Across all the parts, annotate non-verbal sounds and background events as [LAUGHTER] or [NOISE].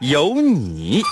有你。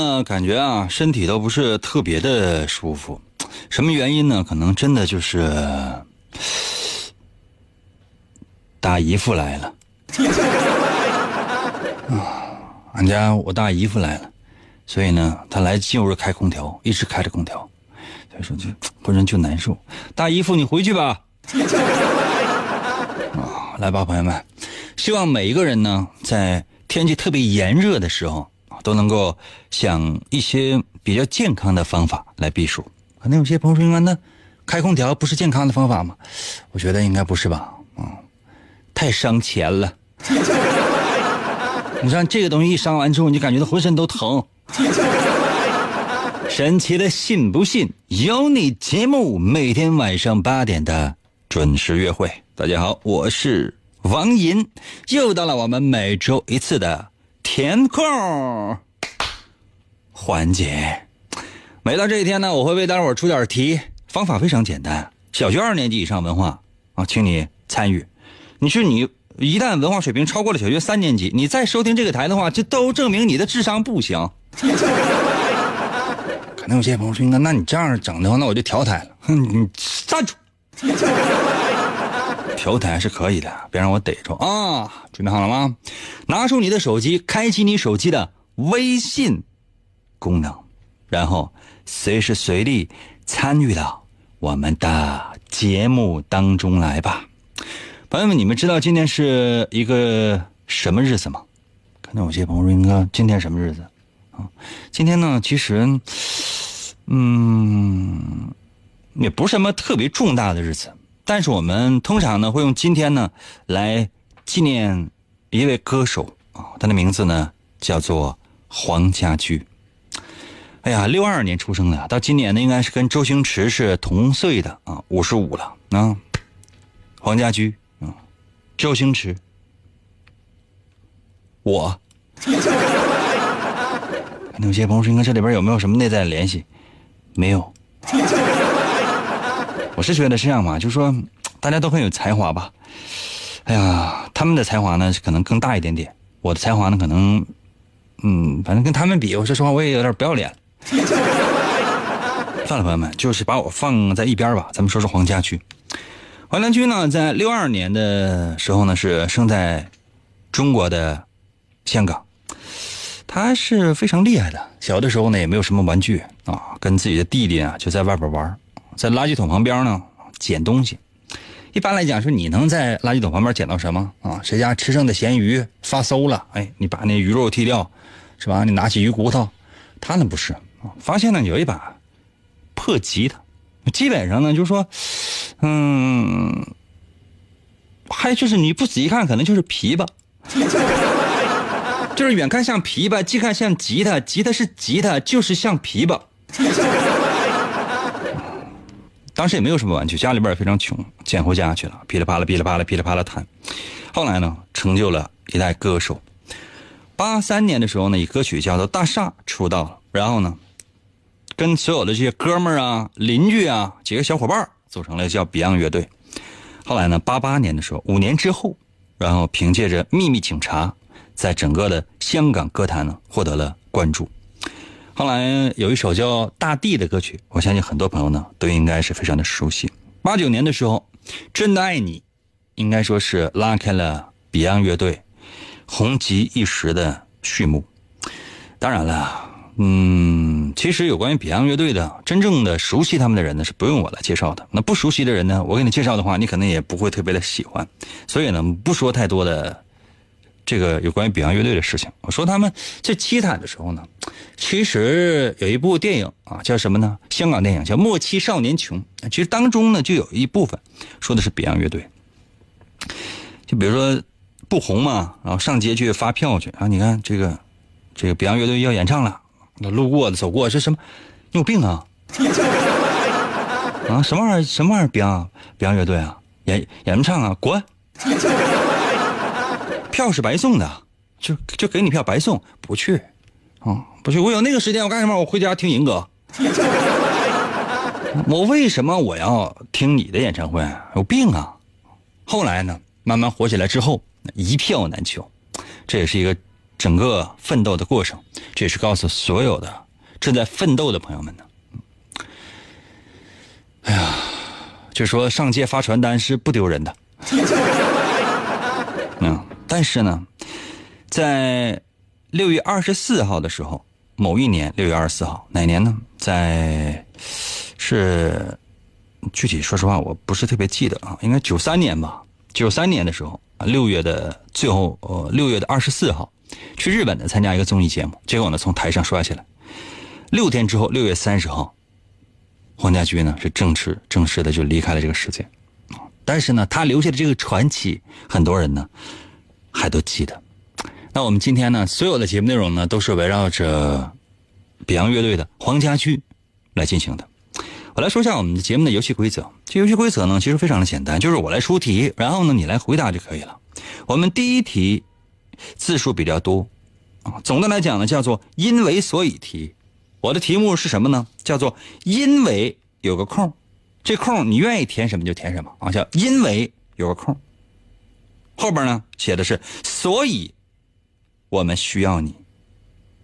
呢，感觉啊，身体都不是特别的舒服，什么原因呢？可能真的就是大姨夫来了。[LAUGHS] 啊，俺家我大姨夫来了，所以呢，他来就是开空调，一直开着空调，所以说就浑身就难受。大姨夫，你回去吧。[LAUGHS] 啊，来吧，朋友们，希望每一个人呢，在天气特别炎热的时候都能够想一些比较健康的方法来避暑。可能有些朋友说，那开空调不是健康的方法吗？我觉得应该不是吧。嗯，太伤钱了。[LAUGHS] 你像这个东西一伤完之后，你就感觉到浑身都疼。[LAUGHS] 神奇的信不信由你节目每天晚上八点的准时约会。大家好，我是王银，又到了我们每周一次的填空环节。每到这一天呢，我会为大伙儿出点题，方法非常简单。小学二年级以上文化啊，请你参与。你是你。一旦文化水平超过了小学三年级，你再收听这个台的话，就都证明你的智商不行。[LAUGHS] 可能有些朋友说：“那那你这样整的话，那我就调台了。”哼，你站住！调台是可以的，别让我逮着啊！准备好了吗？拿出你的手机，开启你手机的微信功能，然后随时随地参与到我们的节目当中来吧。朋友们，你们知道今天是一个什么日子吗？可能有些朋友说：“英哥，今天什么日子？”啊，今天呢，其实，嗯，也不是什么特别重大的日子，但是我们通常呢会用今天呢来纪念一位歌手啊，他的名字呢叫做黄家驹。哎呀，六二年出生的，到今年呢应该是跟周星驰是同岁的啊，五十五了啊，黄家驹。周星驰，我，有些朋友说：“应该这里边有没有什么内在的联系？”没有。我是觉得是这样嘛，就是说大家都很有才华吧。哎呀，他们的才华呢可能更大一点点，我的才华呢可能，嗯，反正跟他们比，我说实话我也有点不要脸。[LAUGHS] 算了，朋友们，就是把我放在一边吧，咱们说说黄家驹。黄家驹呢，在六二年的时候呢，是生在中国的香港。他是非常厉害的，小的时候呢，也没有什么玩具啊，跟自己的弟弟啊就在外边玩，在垃圾桶旁边呢捡东西。一般来讲，说你能在垃圾桶旁边捡到什么啊？谁家吃剩的咸鱼发馊了，哎，你把那鱼肉剔掉，是吧？你拿起鱼骨头，他呢不是，发现呢有一把破吉他。基本上呢，就是说，嗯，还有就是你不仔细看，可能就是琵琶，[LAUGHS] 就是远看像琵琶，近看像吉他，吉他是吉他，就是像琵琶。当时也没有什么玩具，家里边也非常穷，捡回家去了，噼里啪啦，噼里啪啦，噼里啪啦弹。后来呢，成就了一代歌手。八三年的时候呢，以歌曲叫做《大厦》出道，然后呢。跟所有的这些哥们儿啊、邻居啊几个小伙伴组成了叫 Beyond 乐队。后来呢，八八年的时候，五年之后，然后凭借着《秘密警察》，在整个的香港歌坛呢获得了关注。后来有一首叫《大地》的歌曲，我相信很多朋友呢都应该是非常的熟悉。八九年的时候，《真的爱你》应该说是拉开了 Beyond 乐队红极一时的序幕。当然了。嗯，其实有关于 Beyond 乐队的真正的熟悉他们的人呢，是不用我来介绍的。那不熟悉的人呢，我给你介绍的话，你可能也不会特别的喜欢。所以呢，不说太多的这个有关于 Beyond 乐队的事情。我说他们最凄惨的时候呢，其实有一部电影啊，叫什么呢？香港电影叫《莫欺少年穷》。其实当中呢，就有一部分说的是 Beyond 乐队。就比如说不红嘛，然后上街去发票去啊，你看这个这个 Beyond 乐队要演唱了。那路过的走过，是什么？你有病啊！[LAUGHS] 啊，什么玩意儿？什么玩意儿？Beyond，Beyond 乐队啊，演演唱啊，滚！票是白送的，就就给你票白送，不去，啊，不去。我有那个时间，我干什么？我回家听银哥。[LAUGHS] 我为什么我要听你的演唱会？有病啊！后来呢，慢慢火起来之后，一票难求，这也是一个。整个奋斗的过程，这也是告诉所有的正在奋斗的朋友们呢。哎呀，就说上街发传单是不丢人的。[LAUGHS] 嗯，但是呢，在六月二十四号的时候，某一年六月二十四号，哪年呢？在是具体说实话，我不是特别记得啊，应该九三年吧。九三年的时候，六月的最后呃，六月的二十四号。去日本的参加一个综艺节目，结果呢从台上摔下来。六天之后，六月三十号，黄家驹呢是正式正式的就离开了这个世界。但是呢，他留下的这个传奇，很多人呢还都记得。那我们今天呢，所有的节目内容呢，都是围绕着 Beyond 乐队的黄家驹来进行的。我来说一下我们的节目的游戏规则。这游戏规则呢，其实非常的简单，就是我来出题，然后呢你来回答就可以了。我们第一题。字数比较多，啊，总的来讲呢，叫做因为所以题。我的题目是什么呢？叫做因为有个空，这空你愿意填什么就填什么啊，叫因为有个空。后边呢写的是所以我们需要你，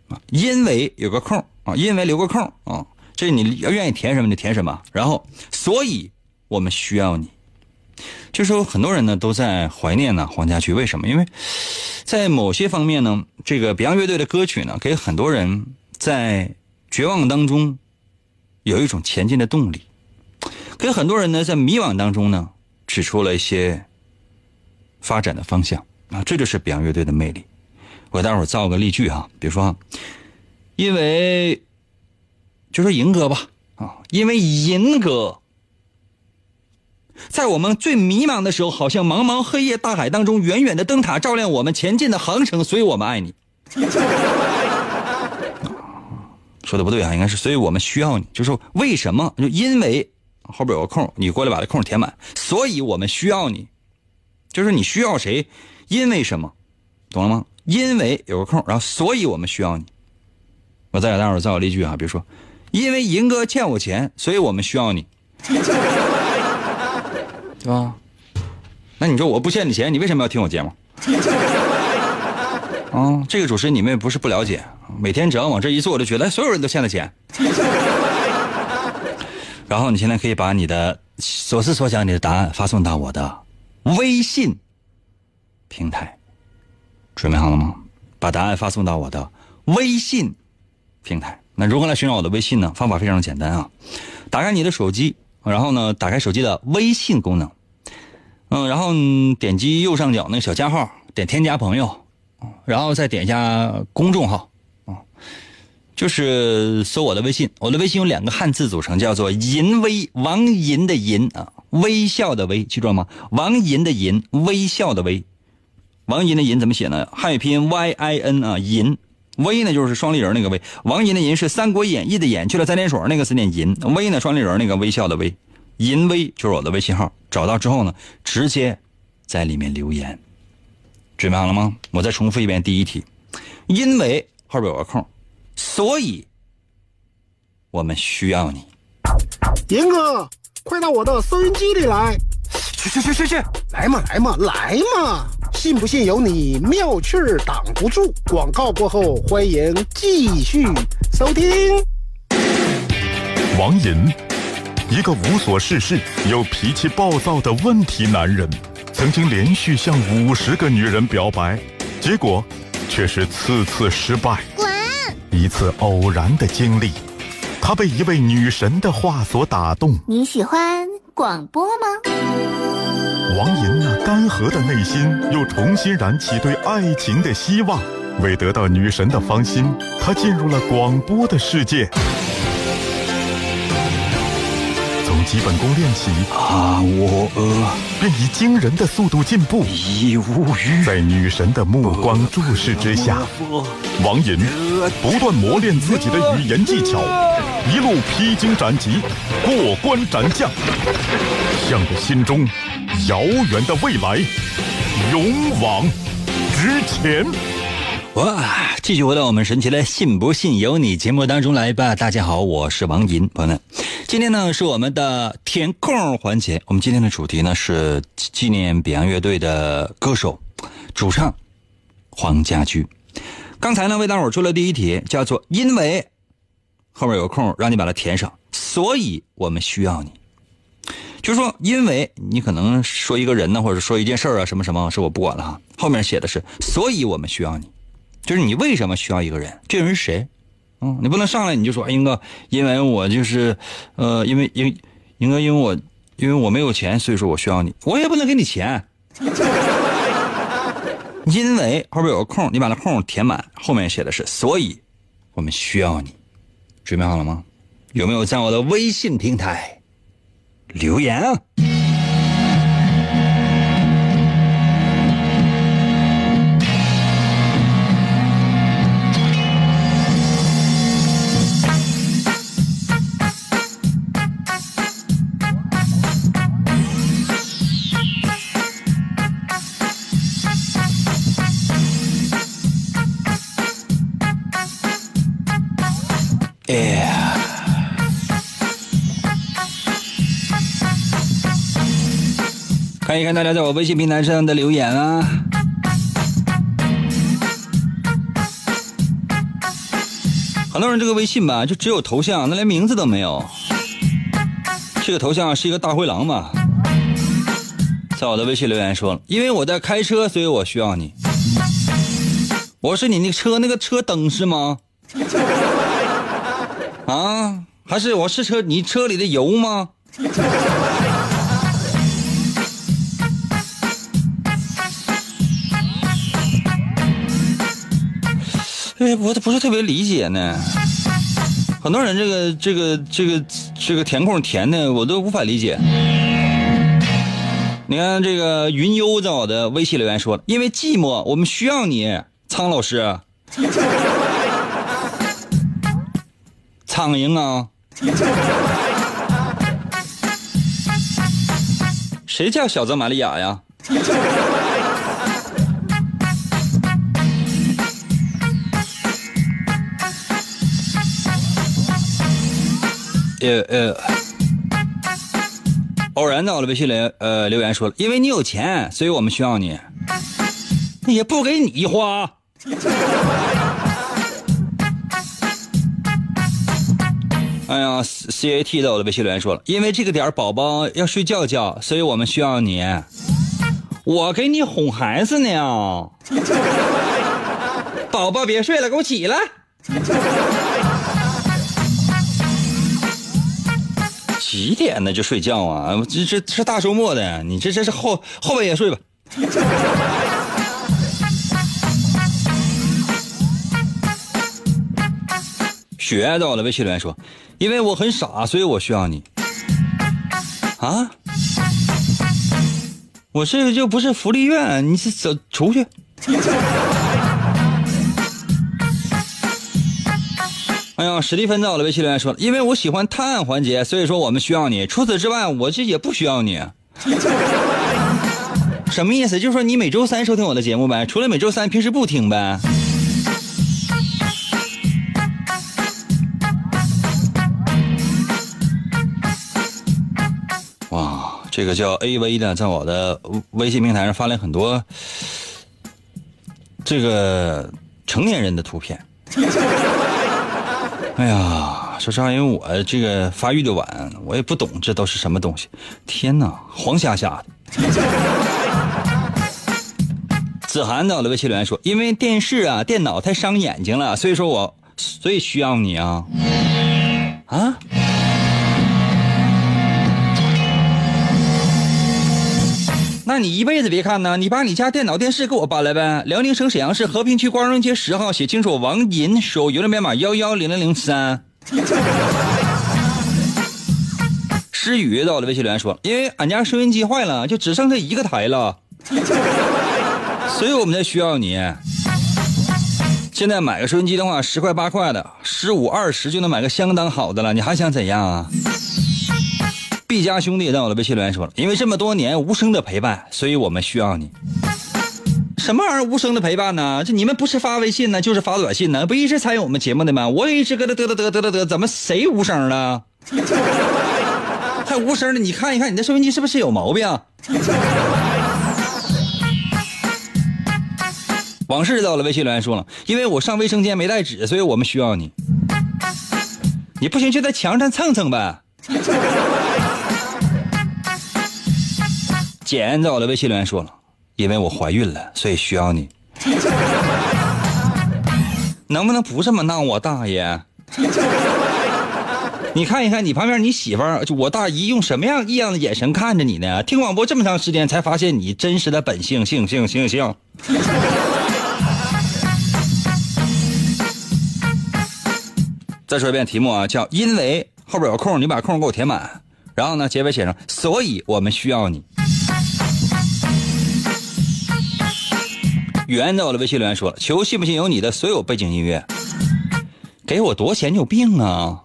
啊，因为有个空啊，因为留个空啊，这你要愿意填什么就填什么。然后所以我们需要你。就说，很多人呢都在怀念呢黄家驹，为什么？因为，在某些方面呢，这个 Beyond 乐队的歌曲呢，给很多人在绝望当中有一种前进的动力，给很多人呢在迷惘当中呢指出了一些发展的方向啊，这就是表扬乐队的魅力。我待会儿造个例句啊，比如说，因为就说银哥吧啊，因为银哥。在我们最迷茫的时候，好像茫茫黑夜大海当中，远远的灯塔照亮我们前进的航程。所以我们爱你。[LAUGHS] 说的不对啊，应该是所以我们需要你。就是为什么？就因为后边有个空，你过来把这空填满。所以我们需要你，就是你需要谁？因为什么？懂了吗？因为有个空，然后所以我们需要你。我再给大伙造个例句啊，比如说，因为银哥欠我钱，所以我们需要你。[LAUGHS] 对吧？那你说我不欠你钱，你为什么要听我节目？[LAUGHS] 啊，这个主持人你们也不是不了解，每天只要往这一坐，我就觉得所有人都欠了钱。[LAUGHS] 然后你现在可以把你的所思所想、你的答案发送到我的微信平台，准备好了吗？把答案发送到我的微信平台。那如何来寻找我的微信呢？方法非常简单啊，打开你的手机，然后呢，打开手机的微信功能。嗯，然后点击右上角那个小加号，点添加朋友，然后再点一下公众号，啊，就是搜我的微信。我的微信有两个汉字组成，叫做“银微”，王银的银啊，微笑的微，记住了吗？王银的银，微笑的微，王银的银怎么写呢？汉语拼音 Y I N 啊，银微呢就是双立人那个微，王银的银是《三国演义》的演去了三点水那个字念银，微呢双立人那个微笑的微。银微就是我的微信号，找到之后呢，直接在里面留言。准备好了吗？我再重复一遍第一题：因为后边有个空，所以我们需要你。银哥，快到我的收音机里来！去去去去去，来嘛来嘛来嘛！信不信由你，妙趣儿挡不住。广告过后，欢迎继续收听。王寅，一个无所事事又脾气暴躁的问题男人，曾经连续向五十个女人表白，结果却是次次失败。滚！一次偶然的经历，他被一位女神的话所打动。你喜欢广播吗？王银那干涸的内心又重新燃起对爱情的希望。为得到女神的芳心，他进入了广播的世界。从基本功练习，啊，我呃便以惊人的速度进步。已无语。在女神的目光注视之下，王寅不断磨练自己的语言技巧，一路披荆斩棘，过关斩将，向着心中遥远的未来勇往直前。哇！继续回到我们神奇的“信不信由你”节目当中来吧。大家好，我是王银，朋友们，今天呢是我们的填空环节。我们今天的主题呢是纪念 Beyond 乐队的歌手、主唱黄家驹。刚才呢为大伙出了第一题，叫做“因为”，后面有个空让你把它填上，所以我们需要你。就是说，因为你可能说一个人呢，或者说一件事啊，什么什么，是我不管了哈。后面写的是，所以我们需要你。就是你为什么需要一个人？这个人是谁？嗯，你不能上来你就说，英哥，因为我就是，呃，因为英英哥，因为我因为我没有钱，所以说我需要你。我也不能给你钱，[LAUGHS] 因为后边有个空，你把那空填满，后面写的是，所以我们需要你。准备好了吗？有没有在我的微信平台留言啊？看一看大家在我微信平台上的留言啊。很多人这个微信吧，就只有头像，那连名字都没有。这个头像是一个大灰狼嘛？在我的微信留言说，因为我在开车，所以我需要你。我是你那车那个车灯是吗？[LAUGHS] 啊，还是我是车你车里的油吗？哎，我不是特别理解呢。很多人这个这个这个这个填空填的我都无法理解。你看这个云悠在我的微信留言说，因为寂寞，我们需要你，苍老师。苍蝇啊！谁叫小泽玛利亚呀？呃呃，偶然在我的微信里呃留言说了，因为你有钱，所以我们需要你，也不给你花。哎呀，C A T 在我的微信留言说了，因为这个点宝宝要睡觉觉，所以我们需要你。我给你哄孩子呢，[LAUGHS] 宝宝别睡了，给我起来。几点呢就睡觉啊？这这是大周末的，你这这是后后半夜睡吧。雪到了微信留言说：“因为我很傻，所以我需要你。”啊？我这个就不是福利院，你是走出去。哎呀，史蒂芬在我的微信留言说：“因为我喜欢探案环节，所以说我们需要你。除此之外，我这也不需要你。”什么意思？就是说你每周三收听我的节目呗，除了每周三，平时不听呗。哇，这个叫 A V 的，在我的微信平台上发了很多这个成年人的图片。哎呀，说实话，因为我这个发育的晚，我也不懂这都是什么东西。天哪，黄瞎瞎的。子涵到了微信留言说：“因为电视啊、电脑太伤眼睛了，所以说我所以需要你啊啊。”那你一辈子别看呢，你把你家电脑电视给我搬来呗。辽宁省沈阳市和平区光荣街十号，写清楚王银，手邮政编码幺幺零零零三。诗雨到了微信留言说，因为俺家收音机坏了，就只剩这一个台了，所以我们才需要你。现在买个收音机的话，十块八块的，十五二十就能买个相当好的了，你还想怎样啊？毕家兄弟在我的微信留言说了，因为这么多年无声的陪伴，所以我们需要你。什么玩意儿无声的陪伴呢？这你们不是发微信呢，就是发短信呢，不一直参与我们节目的吗？我也一直搁这嘚嘚嘚嘚嘚嘚，怎么谁无声了？还无声的？你看一看你的收音机是不是有毛病？往事到了微信留言说了，因为我上卫生间没带纸，所以我们需要你。你不行就在墙上蹭蹭呗。简在我的微信留言说了，因为我怀孕了，所以需要你。[LAUGHS] 能不能不这么闹我大爷？[LAUGHS] 你看一看你旁边你媳妇儿，就我大姨用什么样异样的眼神看着你呢？听广播这么长时间，才发现你真实的本性，性性性性。[LAUGHS] 再说一遍题目啊，叫因为后边有空，你把空给我填满。然后呢，结尾写上，所以我们需要你。圆在我的微信留言说了：“求信不信由你的所有背景音乐，给我多钱？你有病啊！”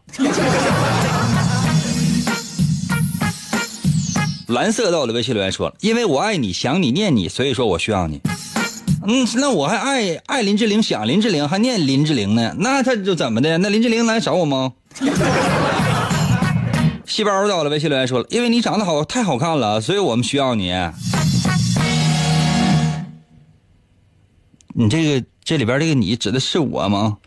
蓝色在我的微信留言说了：“因为我爱你，想你，念你，所以说我需要你。”嗯，那我还爱爱林志玲，想林志玲，还念林志玲呢，那他就怎么的？那林志玲来找我吗？细胞在我的微信留言说了：“因为你长得好，太好看了，所以我们需要你。”你这个这里边这个你指的是我吗？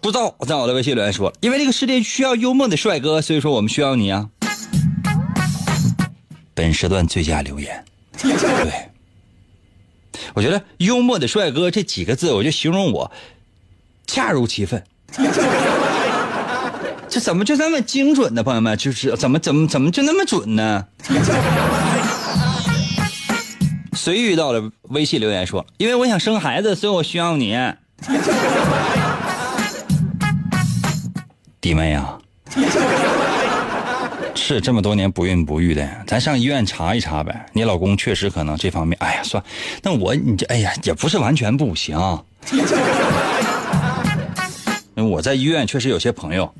不知道，在我的微信留言说，因为这个世界需要幽默的帅哥，所以说我们需要你啊。本时段最佳留言，对，我觉得幽默的帅哥这几个字，我就形容我恰如其分。这怎么就那么精准呢？朋友们，就是怎么怎么怎么就那么准呢？[LAUGHS] 随遇到了微信留言说：“因为我想生孩子，所以我需要你。”弟妹啊，是这么多年不孕不育的，咱上医院查一查呗。你老公确实可能这方面，哎呀，算，那我你这，哎呀，也不是完全不行。因为我在医院确实有些朋友。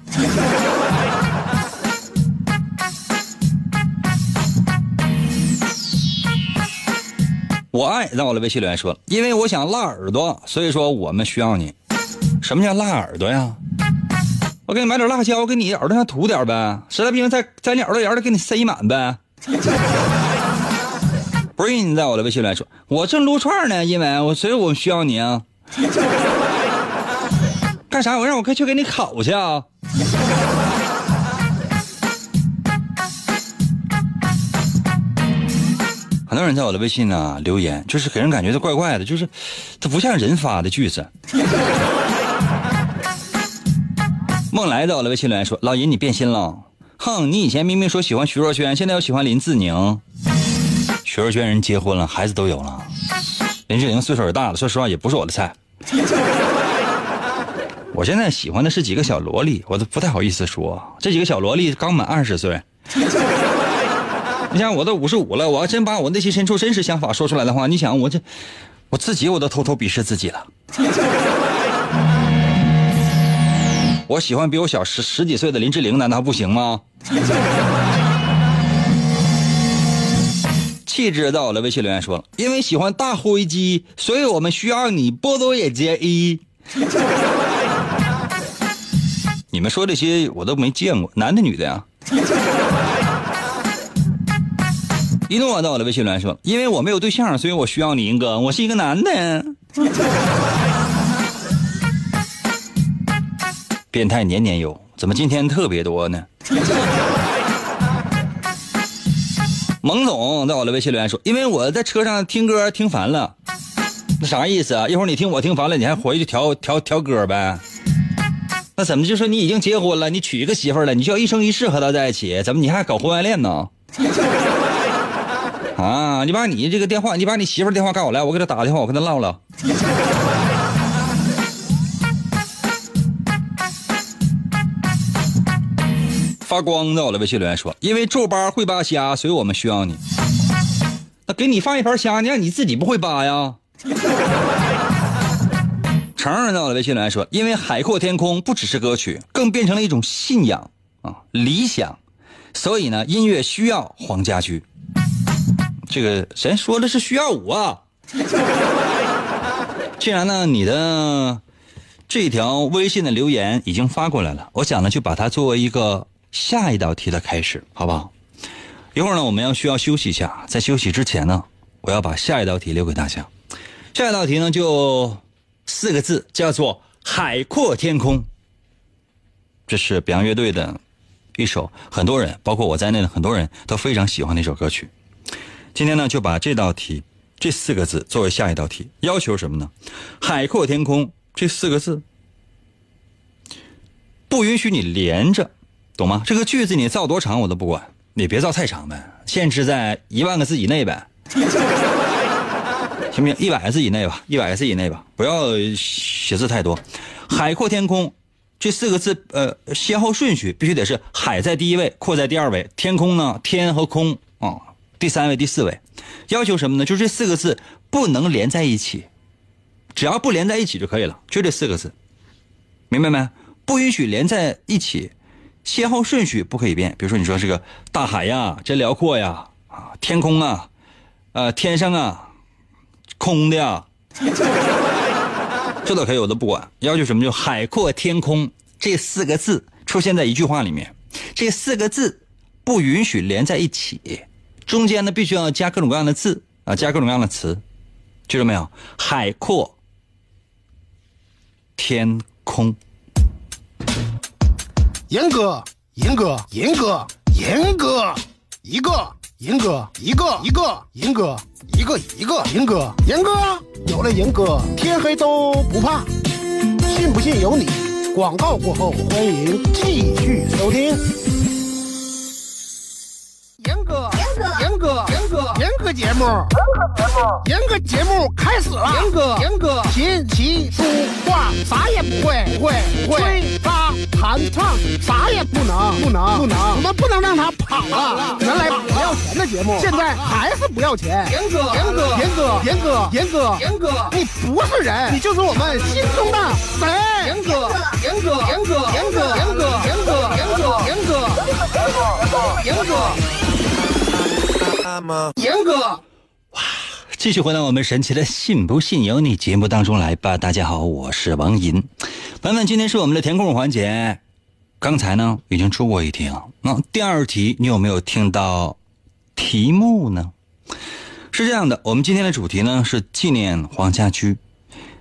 我爱在我的微信留言说，因为我想辣耳朵，所以说我们需要你。什么叫辣耳朵呀？我给你买点辣椒，给你耳朵上涂点呗。实在不行，在在你耳朵眼里给你塞满呗。不是你在我的微信留言说，我正撸串呢，因为我所以我需要你啊。干啥？我让我快去给你烤去啊。很多人在我的微信呢留言，就是给人感觉都怪怪的，就是它不像人发的句子。梦来在我的微信留言说：“老尹，你变心了，哼！你以前明明说喜欢徐若瑄，现在又喜欢林志玲。徐若瑄人结婚了，孩子都有了，林志玲岁数也大了，说实话也不是我的菜。我现在喜欢的是几个小萝莉，我都不太好意思说，这几个小萝莉刚满二十岁。”你想我都五十五了，我要真把我内心深处真实想法说出来的话，你想我这，我自己我都偷偷鄙视自己了。我喜欢比我小十十几岁的林志玲，难道不行吗？气质到了，微信留言说了，因为喜欢大灰机，所以我们需要你，波多野结衣。你们说这些我都没见过，男的女的呀？[LAUGHS] 一诺到我的微信留言说：“因为我没有对象，所以我需要你，英哥。我是一个男的。[LAUGHS] ”变态年年有，怎么今天特别多呢？[LAUGHS] 蒙总在我的微信留言说：“因为我在车上听歌听烦了，那啥意思啊？一会儿你听我听烦了，你还回去调调调歌呗？那怎么就说你已经结婚了，你娶一个媳妇了，你就要一生一世和她在一起？怎么你还搞婚外恋呢？[LAUGHS] 啊！你把你这个电话，你把你媳妇电话告我来，我给她打个电话，我跟她唠唠。[LAUGHS] ”发光在我的微信留言说：“因为皱巴会扒虾，所以我们需要你。那给你放一盘虾，你让你自己不会扒呀？”成儿在我的微信留言说：“因为海阔天空不只是歌曲，更变成了一种信仰啊，理想。所以呢，音乐需要黄家驹。这个谁说的是需要我？[LAUGHS] 既然呢，你的这条微信的留言已经发过来了，我想呢，就把它作为一个。”下一道题的开始，好不好？一会儿呢，我们要需要休息一下。在休息之前呢，我要把下一道题留给大家。下一道题呢，就四个字，叫做“海阔天空”。这是表扬乐队的一首，很多人，包括我在内的很多人都非常喜欢的一首歌曲。今天呢，就把这道题这四个字作为下一道题。要求什么呢？“海阔天空”这四个字不允许你连着。懂吗？这个句子你造多长我都不管，你别造太长呗，限制在一万个字以内呗，行不行？一百个字以内吧，一百个字以内吧，不要写字太多。海阔天空这四个字，呃，先后顺序必须得是海在第一位，阔在第二位，天空呢，天和空啊，第三位、第四位。要求什么呢？就这四个字不能连在一起，只要不连在一起就可以了，就这四个字，明白没？不允许连在一起。先后顺序不可以变，比如说你说这个大海呀，真辽阔呀，啊，天空啊，呃，天上啊，空的呀，[LAUGHS] 这都可以，我都不管。要求什么？就海阔天空这四个字出现在一句话里面，这四个字不允许连在一起，中间呢必须要加各种各样的字啊，加各种各样的词，记住没有？海阔天空。严哥，严哥，严哥，严哥，一个，严哥，一个，一个，严哥，一个，一个，严哥，严哥，有了严哥，天黑都不怕。信不信由你。广告过后，欢迎继续收听。严哥，严哥，严哥，严哥，严哥节目，严哥节目开始了。严哥，严哥，琴棋书画啥也不会，不会，不会，弹唱啥也不能，不能，不能，我们不能让他跑了。原来不要钱的节目，现在还是不要钱。严哥，严哥，严哥，严哥，严哥，严哥，你不是人，你就是我们心中的神。严哥，严哥，严哥，严哥，严哥，严哥，严哥，严哥，严哥。严哥，哇！继续回到我们神奇的“信不信由你”节目当中来吧。大家好，我是王银。朋友们，今天是我们的填空环节。刚才呢已经出过一题了。那第二题你有没有听到题目呢？是这样的，我们今天的主题呢是纪念黄家驹，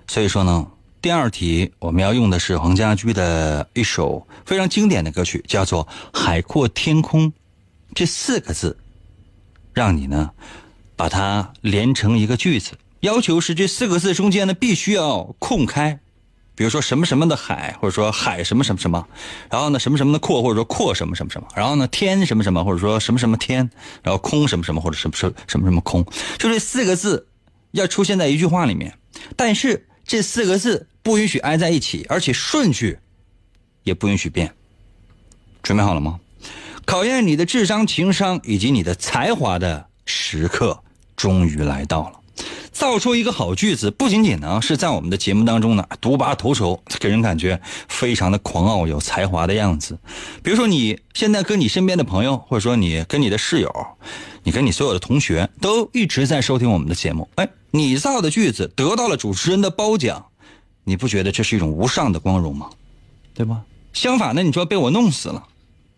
所以说呢，第二题我们要用的是黄家驹的一首非常经典的歌曲，叫做《海阔天空》这四个字。让你呢，把它连成一个句子。要求是这四个字中间呢必须要空开，比如说什么什么的海，或者说海什么什么什么，然后呢什么什么的阔，或者说阔什么什么什么，然后呢天什么什么，或者说什么什么天，然后空什么什么，或者什么什么什么什么空，就这四个字要出现在一句话里面。但是这四个字不允许挨在一起，而且顺序也不允许变。准备好了吗？考验你的智商、情商以及你的才华的时刻终于来到了。造出一个好句子，不仅仅呢是在我们的节目当中呢独拔头筹，给人感觉非常的狂傲、有才华的样子。比如说，你现在跟你身边的朋友，或者说你跟你的室友，你跟你所有的同学，都一直在收听我们的节目。哎，你造的句子得到了主持人的褒奖，你不觉得这是一种无上的光荣吗？对吧？相反的，你说被我弄死了，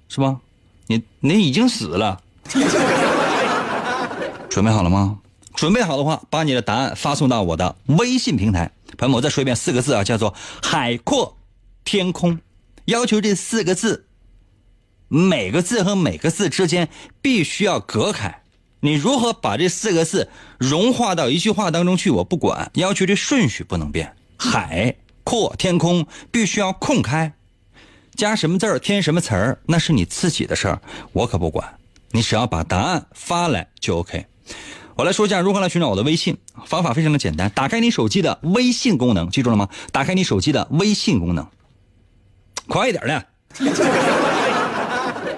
是吧？你你已经死了，[LAUGHS] 准备好了吗？准备好的话，把你的答案发送到我的微信平台。朋友们，我再说一遍四个字啊，叫做“海阔天空”。要求这四个字，每个字和每个字之间必须要隔开。你如何把这四个字融化到一句话当中去？我不管，要求这顺序不能变。海阔天空必须要空开，加什么字儿添什么词儿，那是你自己的事儿，我可不管。你只要把答案发来就 OK。我来说一下如何来寻找我的微信，方法非常的简单，打开你手机的微信功能，记住了吗？打开你手机的微信功能，快一点的。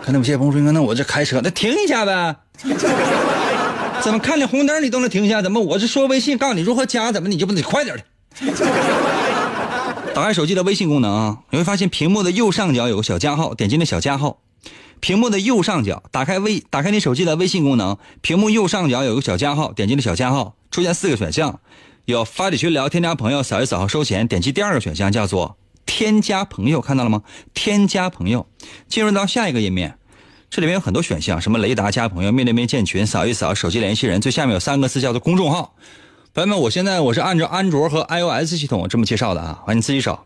可能有些朋友说，那我这开车，那停一下呗。怎么看见红灯你都能停下？怎么我是说微信告诉你如何加，怎么你就不得快点的？[LAUGHS] 打开手机的微信功能啊，你会发现屏幕的右上角有个小加号，点击那小加号。屏幕的右上角，打开微，打开你手机的微信功能，屏幕右上角有个小加号，点击那小加号，出现四个选项，有发起群聊、添加朋友、扫一扫号收钱。点击第二个选项叫做添加朋友，看到了吗？添加朋友，进入到下一个页面。这里面有很多选项，什么雷达加朋友、面对面建群、扫一扫、手机联系人，最下面有三个字叫做公众号。朋友们，我现在我是按照安卓和 iOS 系统这么介绍的啊，欢迎你自己找。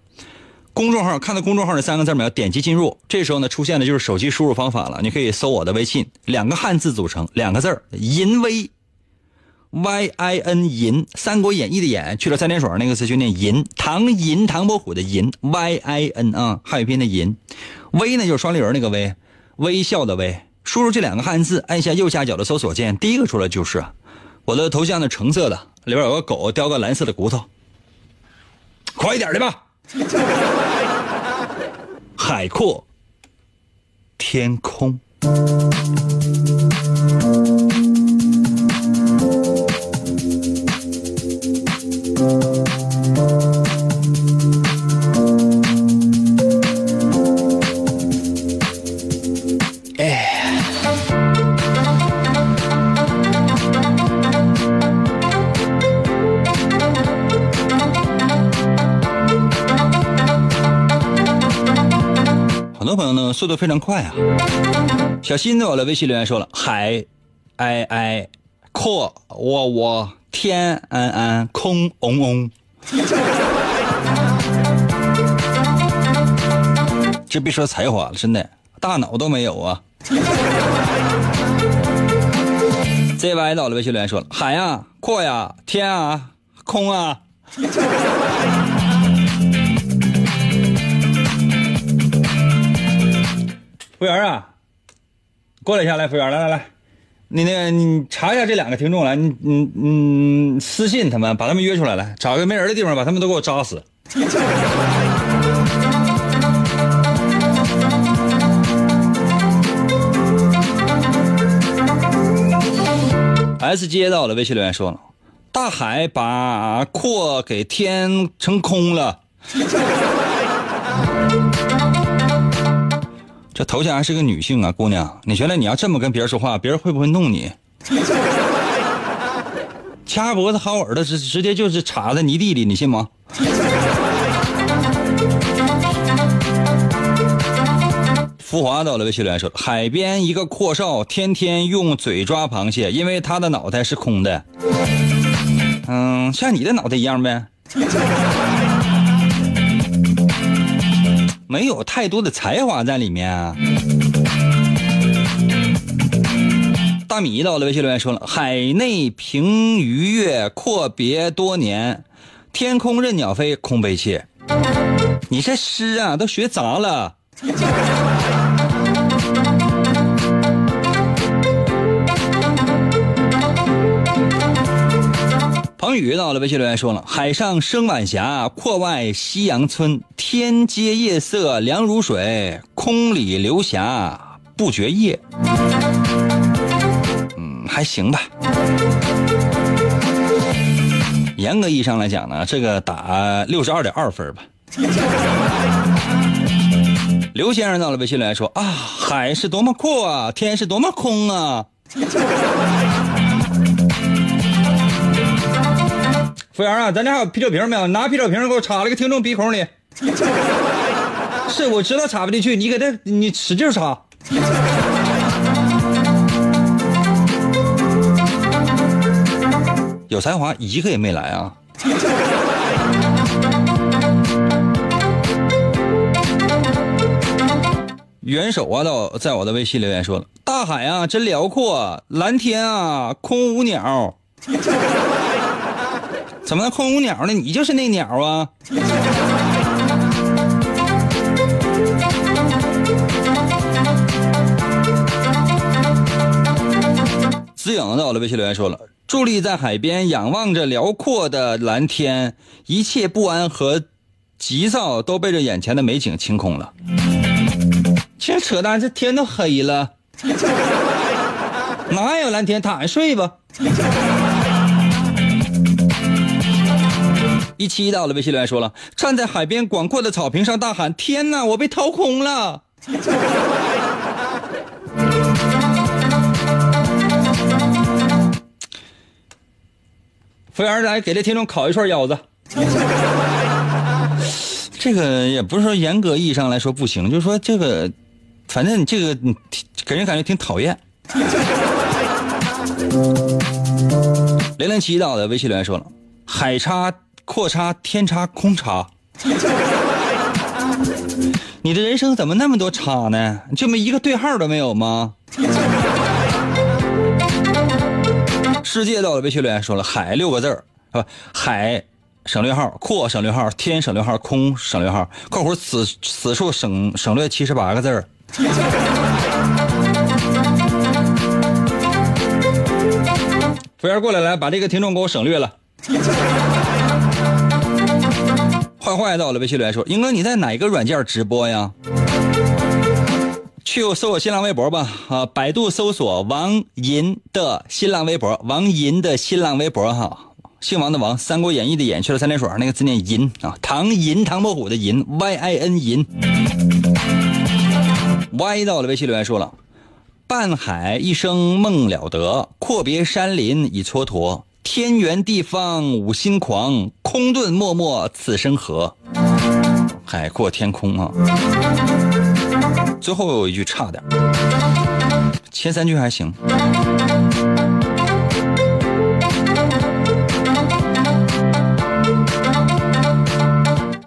公众号看到公众号那三个字没有？点击进入，这时候呢出现的就是手机输入方法了。你可以搜我的微信，两个汉字组成，两个字儿银威，Y I N 银，《三国演义》的演去了三点水那个字就念银，唐银唐伯虎的银，Y I N 啊，汉语拼音的银，威呢就是双立人那个威，微笑的微。输入这两个汉字，按下右下角的搜索键，第一个出来就是我的头像的橙色的，里边有个狗叼个蓝色的骨头，快一点的吧。海阔天空。朋友呢，速度非常快啊。小新在我的微信留言说了：“海，哎哎，阔我我天安安空嗡嗡。” [LAUGHS] 这别说才华了，真的大脑都没有啊。ZY 到了微信留言说了：“海呀，阔呀，天啊，空啊。” [LAUGHS] 服务员啊，过来一下，来，服务员，来来来，你那个你查一下这两个听众来，你你嗯私信他们，把他们约出来，来找个没人的地方，把他们都给我扎死。S 接到了微信留言说了，大海把阔给填成空了。这头像还是个女性啊，姑娘，你觉得你要这么跟别人说话，别人会不会弄你？[LAUGHS] 掐脖子薅耳朵，直直接就是插在泥地里，你信吗？浮华到了微信留言说：海边一个阔少天天用嘴抓螃蟹，因为他的脑袋是空的。嗯，像你的脑袋一样呗。没有太多的才华在里面啊。大米到了微信留言说了：“海内凭鱼跃，阔别多年；天空任鸟飞，空悲切。”你这诗啊，都学杂了。彭宇到了微信留言说了：“海上生晚霞，阔外夕阳村。天阶夜色凉如水，空里流霞不觉夜。”嗯，还行吧。严格意义上来讲呢，这个打六十二点二分吧。[LAUGHS] 刘先生到了微信留言说：“啊，海是多么阔啊，天是多么空啊。”服务员啊，咱家还有啤酒瓶没有？拿啤酒瓶给我插了个听众鼻孔里。[LAUGHS] 是，我知道插不进去，你给他，你使劲插。有才华一个也没来啊！元首啊，到在我的微信留言说了：“大海啊，真辽阔，蓝天啊，空无鸟。”怎么能空无鸟呢？你就是那鸟啊！子颖在我的微信留言说了：“伫立在海边，仰望着辽阔的蓝天，一切不安和急躁都被这眼前的美景清空了。”其实扯淡，这天都黑了，[LAUGHS] 哪有蓝天？躺着睡吧。一期到了，微信留言说了：“站在海边广阔的草坪上，大喊：天哪，我被掏空了！”服务员来给这听众烤一串腰子。这个也不是说严格意义上来说不行，就是说这个，反正你这个给人感觉挺讨厌。零零七到的微信留言说了：“海叉、阔叉、天叉、空叉，你的人生怎么那么多叉呢？就没一个对号都没有吗？”世界到了，微信留言说了：“海六个字儿，啊，海省略号，阔省略号，天省略号，空省略号，括弧此此处省省略七十八个字儿。”服务员过来，来把这个听众给我省略了。坏坏到了，微信留言说：“英哥，你在哪个软件直播呀？”去搜我新浪微博吧，啊，百度搜索王银的新浪微博，王银的新浪微博哈，姓王的王，《三国演义》的演去了三点水，那个字念银啊，唐银唐伯虎的银，Y I N 银。Y 到了，微信留言说了。半海一生梦了得，阔别山林已蹉跎。天圆地方五心狂，空遁默默此生何？海阔天空啊！最后有一句差点，前三句还行。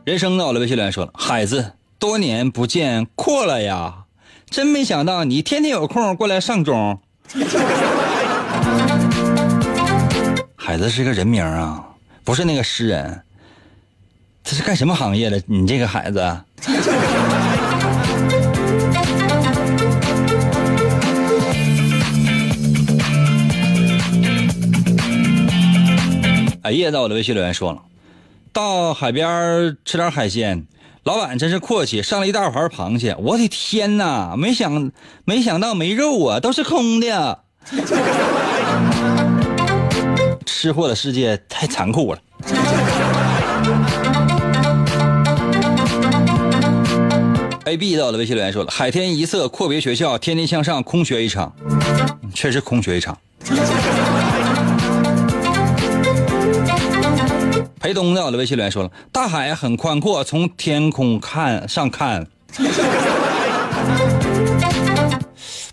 人生到了，微信留言说了：“孩子，多年不见，阔了呀。”真没想到你天天有空过来上钟。海子是个人名啊，不是那个诗人。他是干什么行业的？你这个孩子。哎呀，在我的微信留言说了，到海边吃点海鲜。老板真是阔气，上了一大盘螃蟹。我的天哪，没想没想到没肉啊，都是空的。吃货的世界太残酷了。A B 到了微信留言说了：海天一色，阔别学校，天天向上，空学一场，确实空学一场。裴东在我的微信留言说了：“大海很宽阔，从天空看上看。[LAUGHS] ”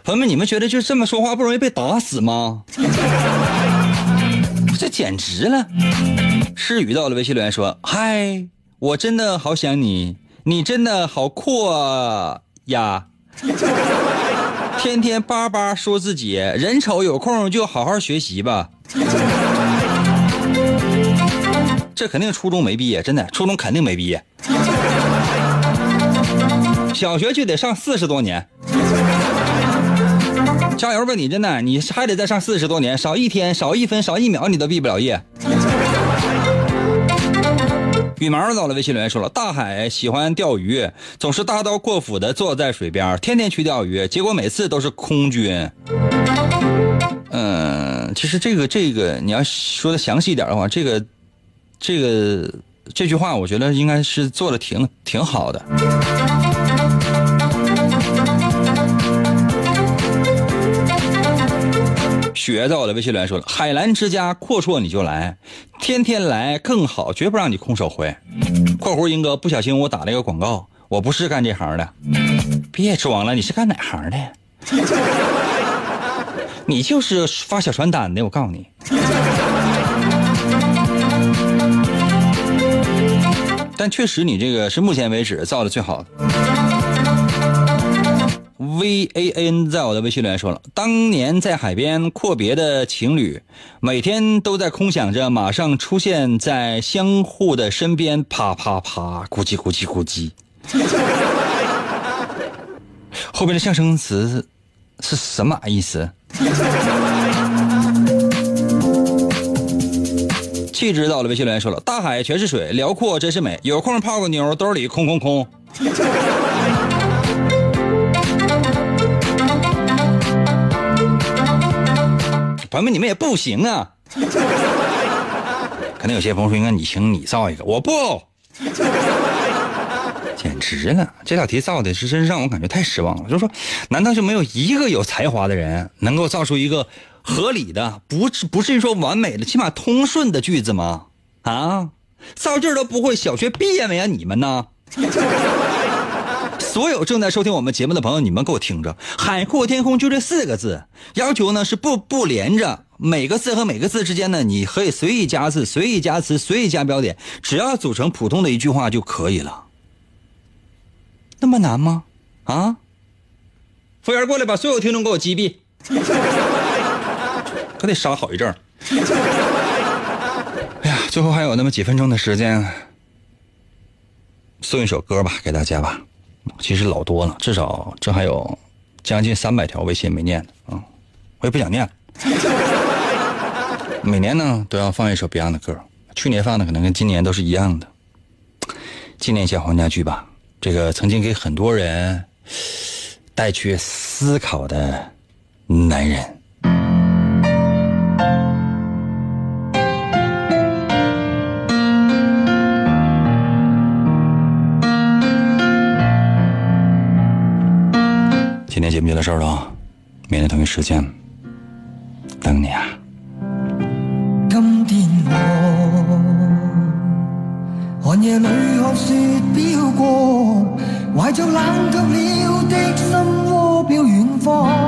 朋友们，你们觉得就这么说话不容易被打死吗？这简直了！诗雨到了微信留言说：“嗨，我真的好想你，你真的好阔呀！[LAUGHS] 天天叭叭说自己，人丑有空就好好学习吧。”这肯定初中没毕业，真的，初中肯定没毕业。小学就得上四十多年，加油吧你！真的，你还得再上四十多年，少一天，少一分，少一秒，你都毕不了业。羽毛到了，微信留言说了：大海喜欢钓鱼，总是大刀阔斧的坐在水边，天天去钓鱼，结果每次都是空军。嗯，其实这个这个你要说的详细一点的话，这个。这个这句话，我觉得应该是做的挺挺好的。雪在我的微信留言说了：“海澜之家阔绰你就来，天天来更好，绝不让你空手回。”（括弧英哥不小心我打了一个广告，我不是干这行的，别装了，你是干哪行的？[LAUGHS] 你就是发小传单的，我告诉你。但确实，你这个是目前为止造的最好的。V A N 在我的微信里面说了，当年在海边阔别的情侣，每天都在空想着马上出现在相互的身边，啪啪啪，咕叽咕叽咕叽。[LAUGHS] 后边的象声词是什么意思？[LAUGHS] 气质到了微信留言说了，大海全是水，辽阔真是美，有空泡个妞，兜里空空空。朋友们，你们也不行啊！[LAUGHS] 可能有些朋友说，应该你行，你造一个，我不，[LAUGHS] 简直了！这道题造的是真让我感觉太失望了。就是说，难道就没有一个有才华的人能够造出一个合理的，不不至于说完美的，起码通顺的句子吗？啊，造句都不会，小学毕业没啊？你们呢？所有正在收听我们节目的朋友，你们给我听着，“海阔天空”就这四个字，要求呢是不不连着，每个字和每个字之间呢，你可以随意加字、随意加词、随意加标点，只要组成普通的一句话就可以了。那么难吗？啊！服务员过来，把所有听众给我击毙，[LAUGHS] 可得杀好一阵儿。哎呀，最后还有那么几分钟的时间，送一首歌吧，给大家吧。其实老多了，至少这还有将近三百条微信没念呢啊，我也不想念了。[LAUGHS] 每年呢都要放一首 Beyond 的歌，去年放的可能跟今年都是一样的，纪念一下黄家驹吧。这个曾经给很多人带去思考的男人。天节目就到这儿了，明天同一时间等你啊！今天我寒夜里看雪飘过，怀着冷却了的心窝飘远方。